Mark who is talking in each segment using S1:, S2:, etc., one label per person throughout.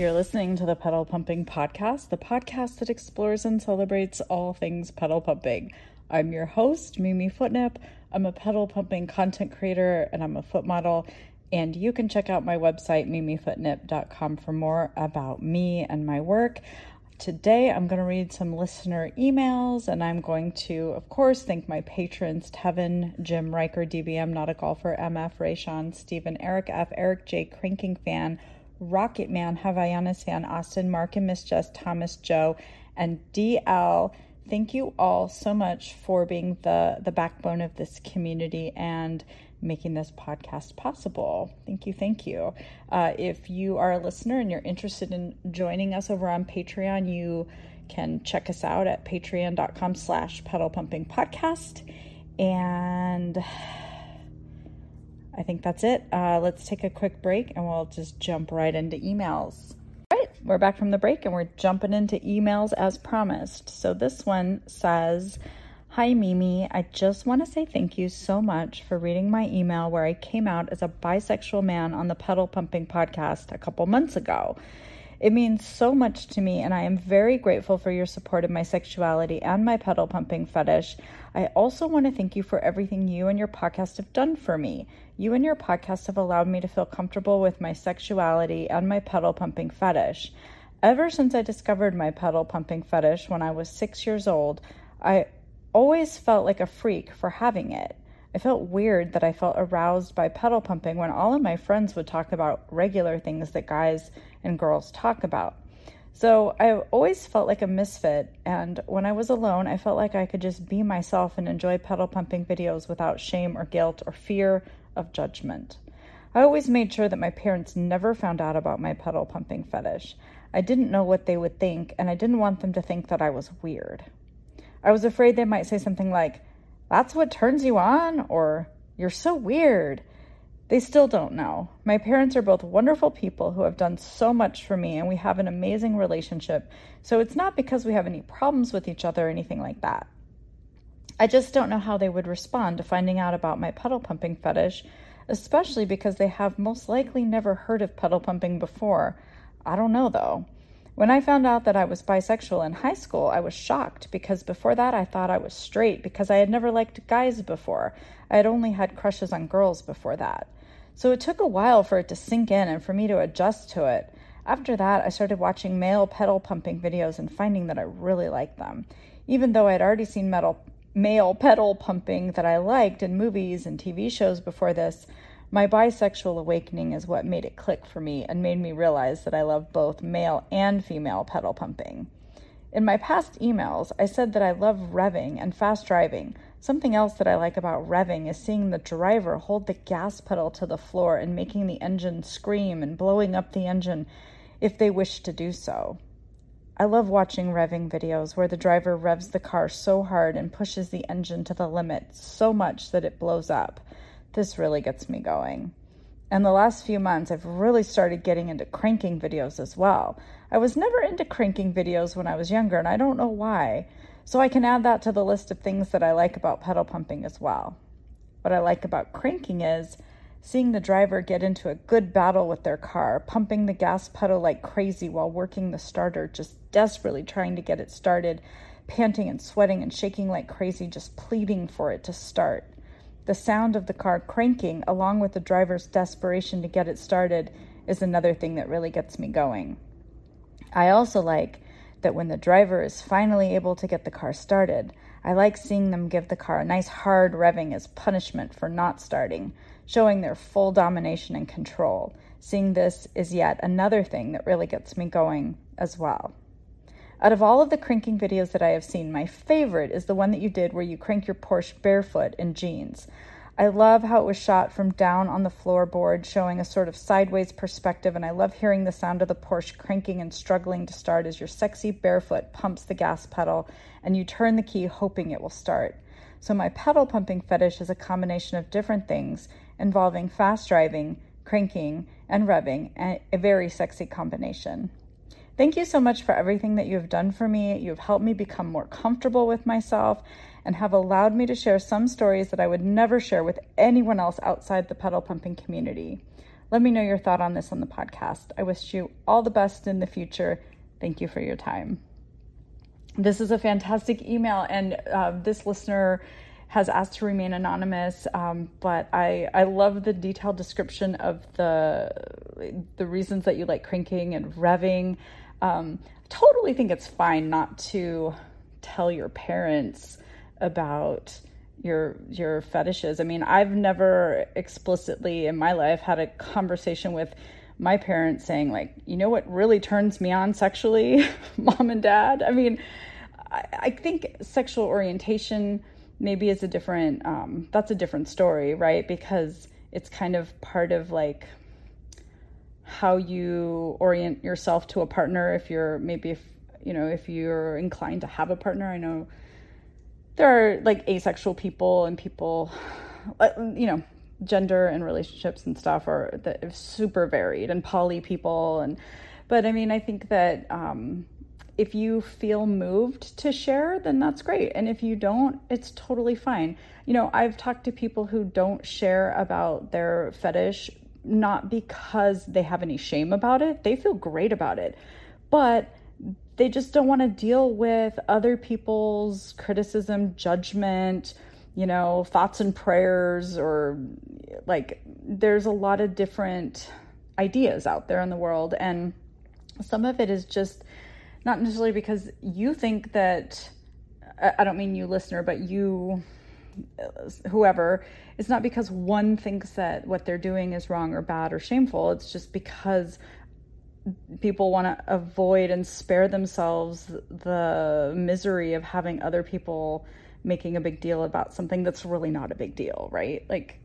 S1: You're listening to the Pedal Pumping Podcast, the podcast that explores and celebrates all things pedal pumping. I'm your host, Mimi Footnip. I'm a pedal pumping content creator and I'm a foot model. And you can check out my website, mimifootnip.com, for more about me and my work. Today, I'm going to read some listener emails, and I'm going to, of course, thank my patrons Tevin, Jim Riker, DBM, Not a Golfer, MF, Rayshon, Stephen, Eric F., Eric J., Cranking Fan, Rocket Man, Havaianas Fan, Austin, Mark and Miss Jess, Thomas, Joe, and DL. Thank you all so much for being the, the backbone of this community and making this podcast possible. Thank you, thank you. Uh, if you are a listener and you're interested in joining us over on Patreon, you can check us out at patreon.com slash pedal pumping podcast. And I think that's it. Uh, let's take a quick break and we'll just jump right into emails. All right, we're back from the break and we're jumping into emails as promised. So this one says, Hi, Mimi. I just want to say thank you so much for reading my email where I came out as a bisexual man on the Pedal Pumping podcast a couple months ago. It means so much to me, and I am very grateful for your support of my sexuality and my pedal pumping fetish. I also want to thank you for everything you and your podcast have done for me. You and your podcast have allowed me to feel comfortable with my sexuality and my pedal pumping fetish. Ever since I discovered my pedal pumping fetish when I was six years old, I always felt like a freak for having it. I felt weird that I felt aroused by pedal pumping when all of my friends would talk about regular things that guys and girls talk about. So I always felt like a misfit, and when I was alone, I felt like I could just be myself and enjoy pedal pumping videos without shame or guilt or fear of judgment. I always made sure that my parents never found out about my pedal pumping fetish. I didn't know what they would think, and I didn't want them to think that I was weird. I was afraid they might say something like, That's what turns you on? or You're so weird. They still don't know. My parents are both wonderful people who have done so much for me, and we have an amazing relationship. So it's not because we have any problems with each other or anything like that. I just don't know how they would respond to finding out about my pedal pumping fetish, especially because they have most likely never heard of pedal pumping before. I don't know though. When I found out that I was bisexual in high school, I was shocked because before that I thought I was straight because I had never liked guys before. I had only had crushes on girls before that. So it took a while for it to sink in and for me to adjust to it. After that, I started watching male pedal pumping videos and finding that I really liked them. Even though I had already seen metal, male pedal pumping that I liked in movies and TV shows before this, my bisexual awakening is what made it click for me and made me realize that I love both male and female pedal pumping. In my past emails, I said that I love revving and fast driving. Something else that I like about revving is seeing the driver hold the gas pedal to the floor and making the engine scream and blowing up the engine if they wish to do so. I love watching revving videos where the driver revs the car so hard and pushes the engine to the limit so much that it blows up. This really gets me going. And the last few months, I've really started getting into cranking videos as well. I was never into cranking videos when I was younger, and I don't know why. So I can add that to the list of things that I like about pedal pumping as well. What I like about cranking is seeing the driver get into a good battle with their car, pumping the gas pedal like crazy while working the starter, just desperately trying to get it started, panting and sweating and shaking like crazy, just pleading for it to start. The sound of the car cranking, along with the driver's desperation to get it started, is another thing that really gets me going. I also like that when the driver is finally able to get the car started, I like seeing them give the car a nice hard revving as punishment for not starting, showing their full domination and control. Seeing this is yet another thing that really gets me going as well. Out of all of the cranking videos that I have seen, my favorite is the one that you did where you crank your Porsche barefoot in jeans. I love how it was shot from down on the floorboard, showing a sort of sideways perspective, and I love hearing the sound of the Porsche cranking and struggling to start as your sexy barefoot pumps the gas pedal and you turn the key hoping it will start. So, my pedal pumping fetish is a combination of different things involving fast driving, cranking, and revving, a very sexy combination. Thank you so much for everything that you have done for me. You have helped me become more comfortable with myself and have allowed me to share some stories that I would never share with anyone else outside the pedal pumping community. Let me know your thought on this on the podcast. I wish you all the best in the future. Thank you for your time. This is a fantastic email, and uh, this listener has asked to remain anonymous, um, but I I love the detailed description of the the reasons that you like cranking and revving. Um, totally think it's fine not to tell your parents about your your fetishes. I mean, I've never explicitly in my life had a conversation with my parents saying like, you know what really turns me on sexually, mom and dad. I mean, I, I think sexual orientation maybe it's a different um, that's a different story right? Because it's kind of part of like how you orient yourself to a partner if you're maybe if you know if you're inclined to have a partner. I know there are like asexual people and people uh, you know gender and relationships and stuff are super varied and poly people and but i mean i think that um if you feel moved to share, then that's great. And if you don't, it's totally fine. You know, I've talked to people who don't share about their fetish not because they have any shame about it, they feel great about it, but they just don't want to deal with other people's criticism, judgment, you know, thoughts and prayers, or like there's a lot of different ideas out there in the world. And some of it is just not necessarily because you think that I don't mean you listener, but you whoever, it's not because one thinks that what they're doing is wrong or bad or shameful. It's just because people want to avoid and spare themselves the misery of having other people making a big deal about something that's really not a big deal, right? Like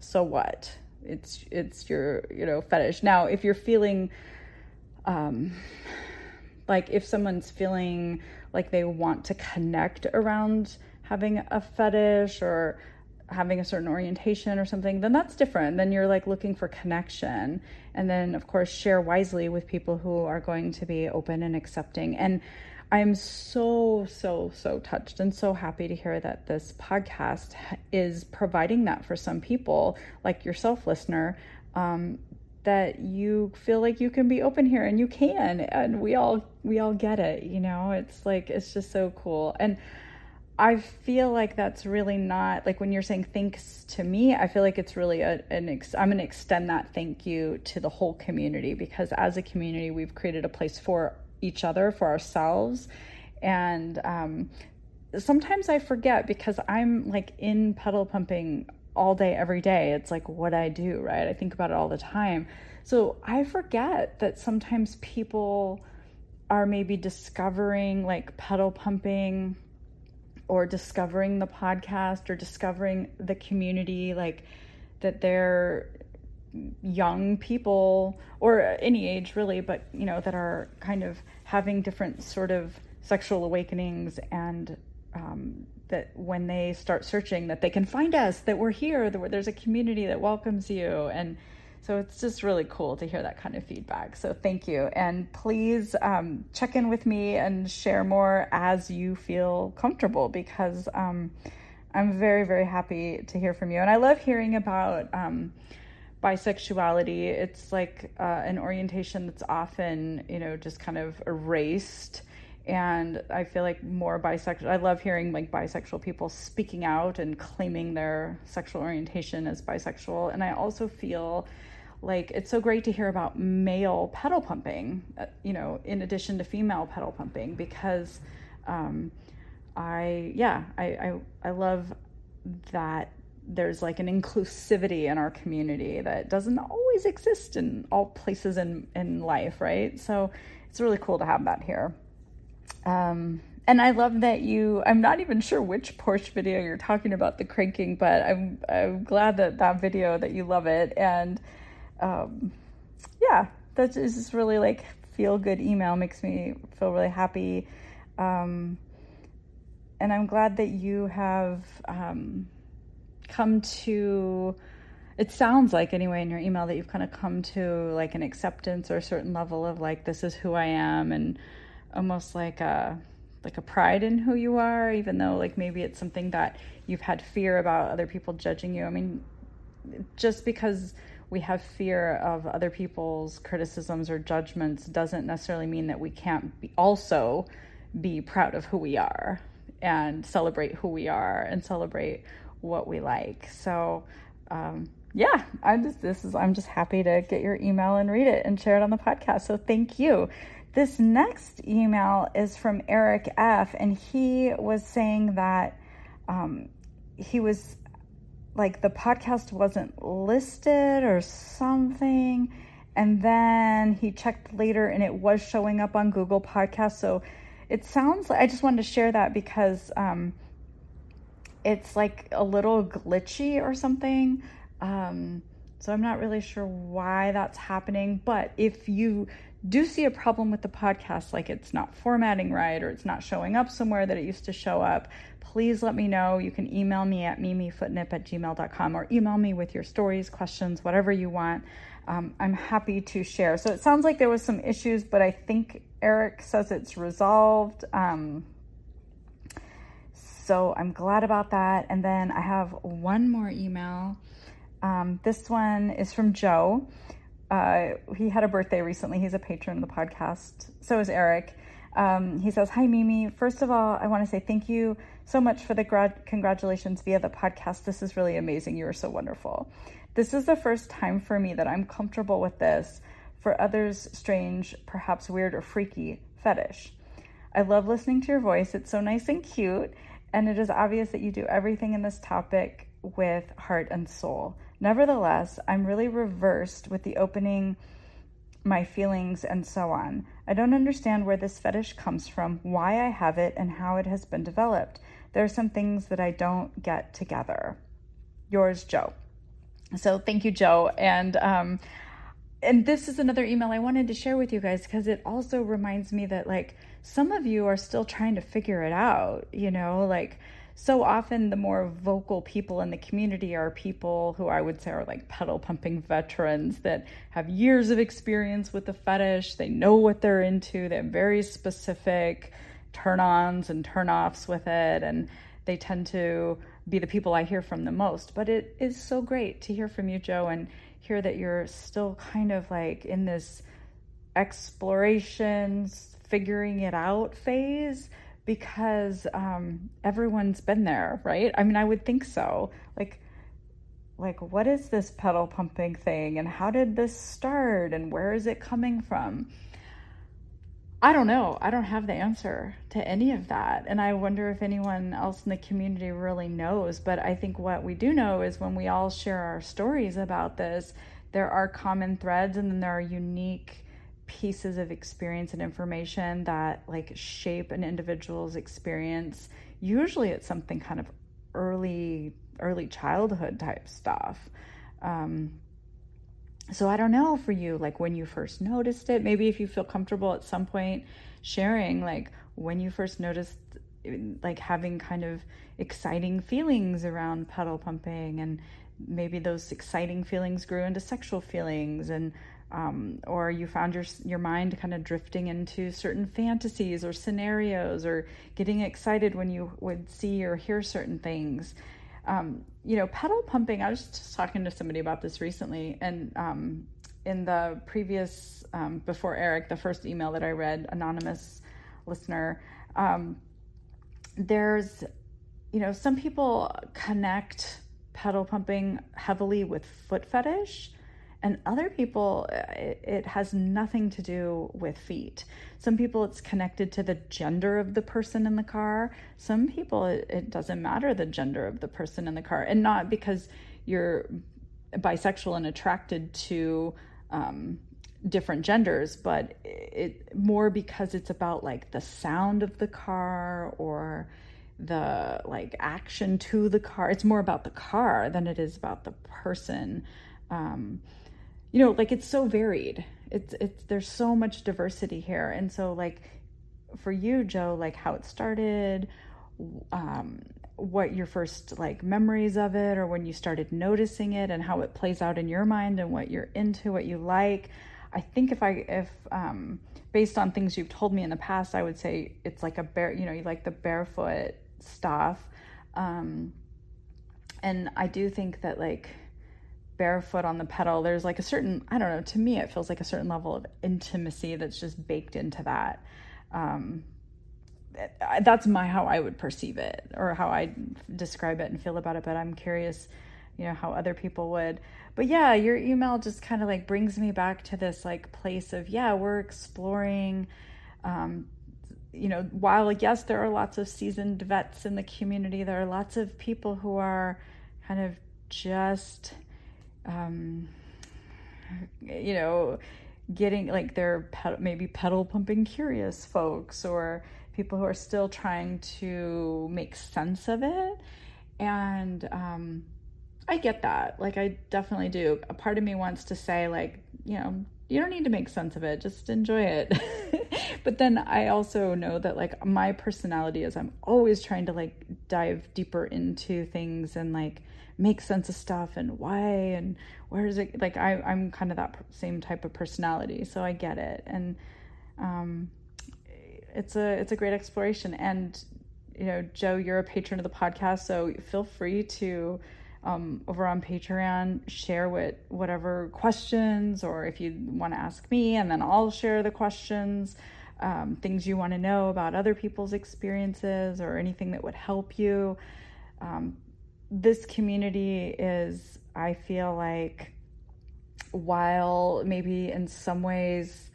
S1: so what? It's it's your, you know, fetish. Now, if you're feeling um like if someone's feeling like they want to connect around having a fetish or having a certain orientation or something, then that's different. Then you're like looking for connection. And then, of course, share wisely with people who are going to be open and accepting. And I'm so, so, so touched and so happy to hear that this podcast is providing that for some people, like yourself, listener, um, that you feel like you can be open here and you can and we all we all get it you know? It's like it's just so cool. And i feel like that's really not like when you're saying thanks to me i feel like it's really a, an ex, i'm going to extend that thank you to the whole community because as a community we've created a place for each other for ourselves. And um, sometimes i forget because i'm like in pedal pumping all day, every day. It's like what I do, right? I think about it all the time. So I forget that sometimes people are maybe discovering like pedal pumping or discovering the podcast or discovering the community, like that they're young people or any age really, but you know, that are kind of having different sort of sexual awakenings and um, that when they start searching that they can find us that we're here that there's a community that welcomes you. And so it's just really cool to hear that kind of feedback. So thank you. And please um, check in with me and share more as you feel comfortable because um, i'm very very happy to hear from you. And i love hearing about um, bisexuality. It's like uh, an orientation that's often you know just kind of erased and I feel like more bisexual. I love hearing like bisexual people speaking out and claiming their sexual orientation as bisexual. And I also feel like it's so great to hear about male pedal pumping, uh, you know, in addition to female pedal pumping, because um, I, yeah, I, I, I love that there's like an inclusivity in our community that doesn't always exist in all places in, in life, right? So it's really cool to have that here. Um, and I love that you. I'm not even sure which Porsche video you're talking about the cranking, but I'm I'm glad that that video that you love it, and um, yeah, that is just really like feel good email makes me feel really happy, um, and I'm glad that you have um, come to. It sounds like anyway in your email that you've kind of come to like an acceptance or a certain level of like this is who I am and almost like a like a pride in who you are even though like maybe it's something that you've had fear about other people judging you i mean just because we have fear of other people's criticisms or judgments doesn't necessarily mean that we can't be also be proud of who we are and celebrate who we are and celebrate what we like. So, um, yeah, I'm just this is I'm just happy to get your email and read it and share it on the podcast. So thank you. This next email is from Eric F, and he was saying that um, he was like the podcast wasn't listed or something. And then he checked later and it was showing up on Google Podcasts. So it sounds like I just wanted to share that because um, it's like a little glitchy or something. Um, so I'm not really sure why that's happening. But if you do see a problem with the podcast, like it's not formatting right or it's not showing up somewhere that it used to show up, please let me know. You can email me at mimifootnip at gmail.com or email me with your stories, questions, whatever you want. Um, I'm happy to share. So it sounds like there was some issues, but I think Eric says it's resolved. Um, so I'm glad about that. And then I have one more email. Um, this one is from Joe. Uh, he had a birthday recently. He's a patron of the podcast. So is Eric. Um, he says, Hi, Mimi. First of all, I want to say thank you so much for the grad- congratulations via the podcast. This is really amazing. You are so wonderful. This is the first time for me that I'm comfortable with this. For others, strange, perhaps weird or freaky fetish. I love listening to your voice. It's so nice and cute. And it is obvious that you do everything in this topic with heart and soul. Nevertheless, I'm really reversed with the opening my feelings and so on. I don't understand where this fetish comes from, why I have it, and how it has been developed. There are some things that I don't get together. Yours, Joe. So thank you, Joe. And um, and this is another email I wanted to share with you guys because it also reminds me that like some of you are still trying to figure it out, you know, like so often the more vocal people in the community are people who I would say are like pedal pumping veterans that have years of experience with the fetish. They know what they're into. They have very specific turn ons and turn offs with it. And they tend to be the people I hear from the most. But it is so great to hear from you, Joe, and hear that you're still kind of like in this explorations, figuring it out phase because um, everyone's been there, right? I mean, I would think so. Like, like what is this pedal pumping thing, and how did this start, and where is it coming from? I don't know. I don't have the answer to any of that. And I wonder if anyone else in the community really knows. But I think what we do know is when we all share our stories about this, there are common threads and then there are unique pieces of experience and information that like shape an individual's experience. Usually it's something kind of early early childhood type stuff. Um, so I don't know for you, like when you first noticed it, maybe if you feel comfortable at some point sharing, like when you first noticed, like having kind of exciting feelings around pedal pumping, and maybe those exciting feelings grew into sexual feelings, and um, or you found your your mind kind of drifting into certain fantasies or scenarios, or getting excited when you would see or hear certain things. Um, you know, pedal pumping, I was just talking to somebody about this recently, and um, in the previous, um, before Eric, the first email that I read, anonymous listener, um, there's, you know, some people connect pedal pumping heavily with foot fetish and other people it, it, has nothing to do with feet. Some people it's connected to the gender of the person in the car. Some people it, it doesn't matter the gender of the person in the car. And not because you're bisexual and attracted to um, different genders but it more because it's about like the sound of the car or the like action to the car. It's more about the car than it is about the person. Um, you know like it's so varied. It's it's there's so much diversity here. And so like for you joe like how it started um what your first like memories of it or when you started noticing it and how it plays out in your mind and what you're into what you like. I think if i if um based on things you've told me in the past i would say it's like a bare you know you like the barefoot stuff. Um and i do think that like barefoot on the pedal, there's like a certain, I don't know, to me, it feels like a certain level of intimacy that's just baked into that. Um, that's my how I would perceive it or how I describe it and feel about it. But I'm curious, you know, how other people would. But yeah, your email just kind of like brings me back to this like place of yeah, we're exploring. Um, you know, while yes, there are lots of seasoned vets in the community, there are lots of people who are kind of just, um, you know, getting like they're ped- maybe pedal pumping curious folks or people who are still trying to make sense of it. And um, I get that. Like, I definitely do. A part of me wants to say, like, you know, you don't need to make sense of it, just enjoy it. but then I also know that, like, my personality is I'm always trying to, like, dive deeper into things and, like, make sense of stuff and why and where is it like I, i'm kind of that same type of personality so i get it and um, it's a it's a great exploration. And you know, Joe, you're a patron of the podcast, so feel free to um, over on Patreon share what whatever questions or if you want to ask me, and then I'll share the questions. Um, things you want to know about other people's experiences or anything that would help you. Um, this community is, I feel like, while maybe in some ways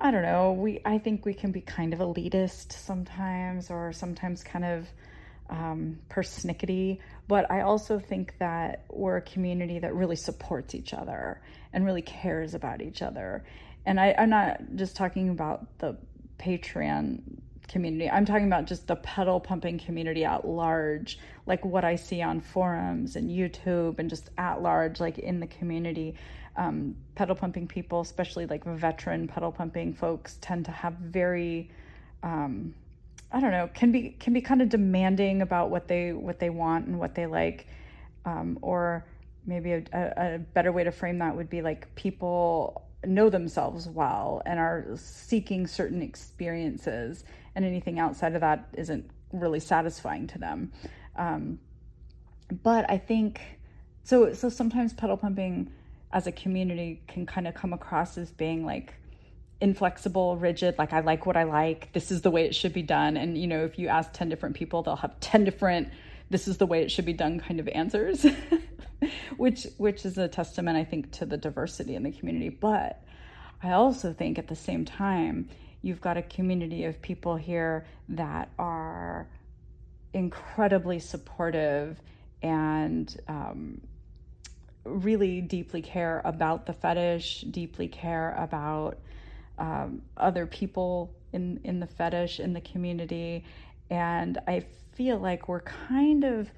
S1: I don't know, we I think we can be kind of elitist sometimes or sometimes kind of um, persnickety, but I also think that we're a community that really supports each other and really cares about each other. And I, I'm not just talking about the Patreon community. I'm talking about just the pedal pumping community at large, like what I see on forums and YouTube and just at large, like in the community um, pedal pumping people, especially like veteran pedal pumping folks, tend to have very, um, I don't know, can be can be kind of demanding about what they what they want and what they like, um, or maybe a, a, a better way to frame that would be like people know themselves well and are seeking certain experiences, and anything outside of that isn't really satisfying to them. Um, but I think so. So sometimes pedal pumping as a community can kind of come across as being like inflexible, rigid, like I like what I like, this is the way it should be done. And you know, if you ask 10 different people, they'll have 10 different this is the way it should be done kind of answers. which which is a testament I think to the diversity in the community, but I also think at the same time you've got a community of people here that are incredibly supportive and um, really deeply care about the fetish, deeply care about um, other people in in the fetish in the community, and I feel like we're kind of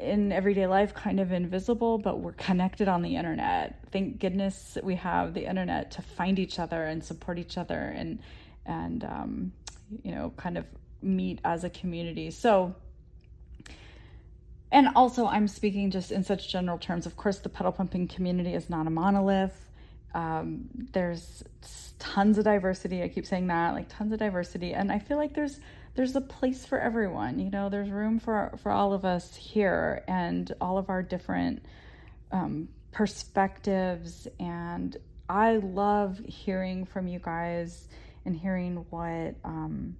S1: in everyday life kind of invisible but we're connected on the internet. Thank goodness we have the internet to find each other and support each other and and um, you know kind of meet as a community. So and also i'm speaking just in such general terms. Of course the pedal pumping community is not a monolith. Um, there's tons of diversity. I keep saying that like tons of diversity. And i feel like there's there's a place for everyone you know there's room for for all of us here and all of our different um, perspectives. And i love hearing from you guys and hearing what um,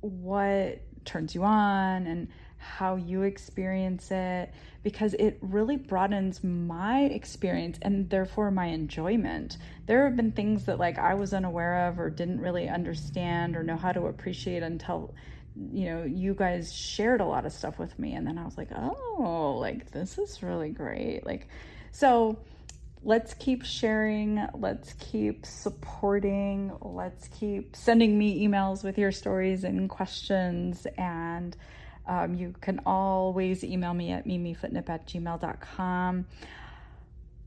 S1: what turns you on and how you experience it because it really broadens my experience and therefore my enjoyment. There have been things that like I was unaware of or didn't really understand or know how to appreciate until you know you guys shared a lot of stuff with me and then I was like, "Oh, like this is really great." Like so let's keep sharing, let's keep supporting, let's keep sending me emails with your stories and questions and um, you can always email me at mimifootnip at gmail.com.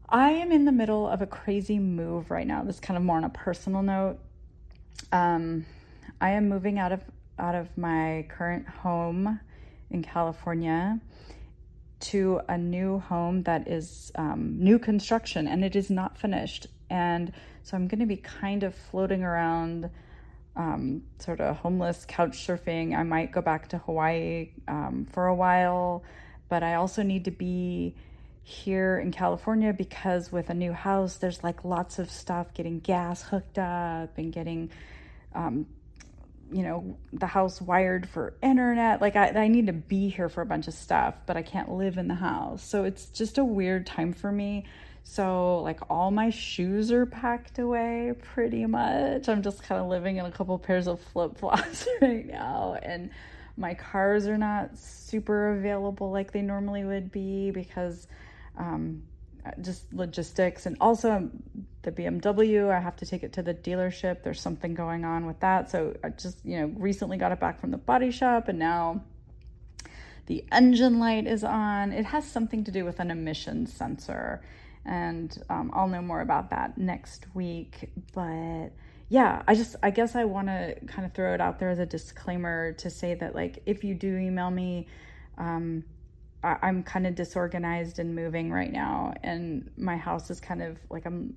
S1: I am in the middle of a crazy move right now. This is kind of more on a personal note. Um, I am moving out of out of my current home in California to a new home that is um, new construction and it is not finished. And so I'm going to be kind of floating around um, sort of homeless couch surfing. I might go back to Hawaii um, for a while, but I also need to be here in California because with a new house, there's like lots of stuff getting gas hooked up and getting, um, you know, the house wired for internet. Like, I, I need to be here for a bunch of stuff, but I can't live in the house. So it's just a weird time for me. So, like, all my shoes are packed away pretty much. I'm just kind of living in a couple pairs of flip flops right now. And my cars are not super available like they normally would be because um, just logistics and also the BMW I have to take it to the dealership. There's something going on with that. So I just you know recently got it back from the body shop and now the engine light is on. It has something to do with an emission sensor and um, I'll know more about that next week. But yeah, I just, I guess I want to kind of throw it out there as a disclaimer to say that, like, if you do email me, um, I, am kind of disorganized and moving right now, and my house is kind of like I'm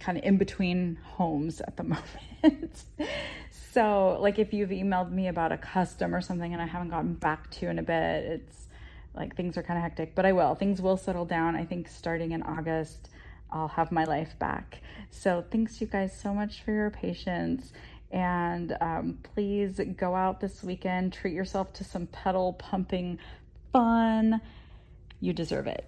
S1: kind of in between homes at the moment. so, like, if you've emailed me about a custom or something and I haven't gotten back to you in a bit, it's like things are kind of hectic, but I will. Things will settle down, I think, starting in August. I'll have my life back. So thanks you guys so much for your patience. And um, please go out this weekend, treat yourself to some pedal pumping fun. You deserve it.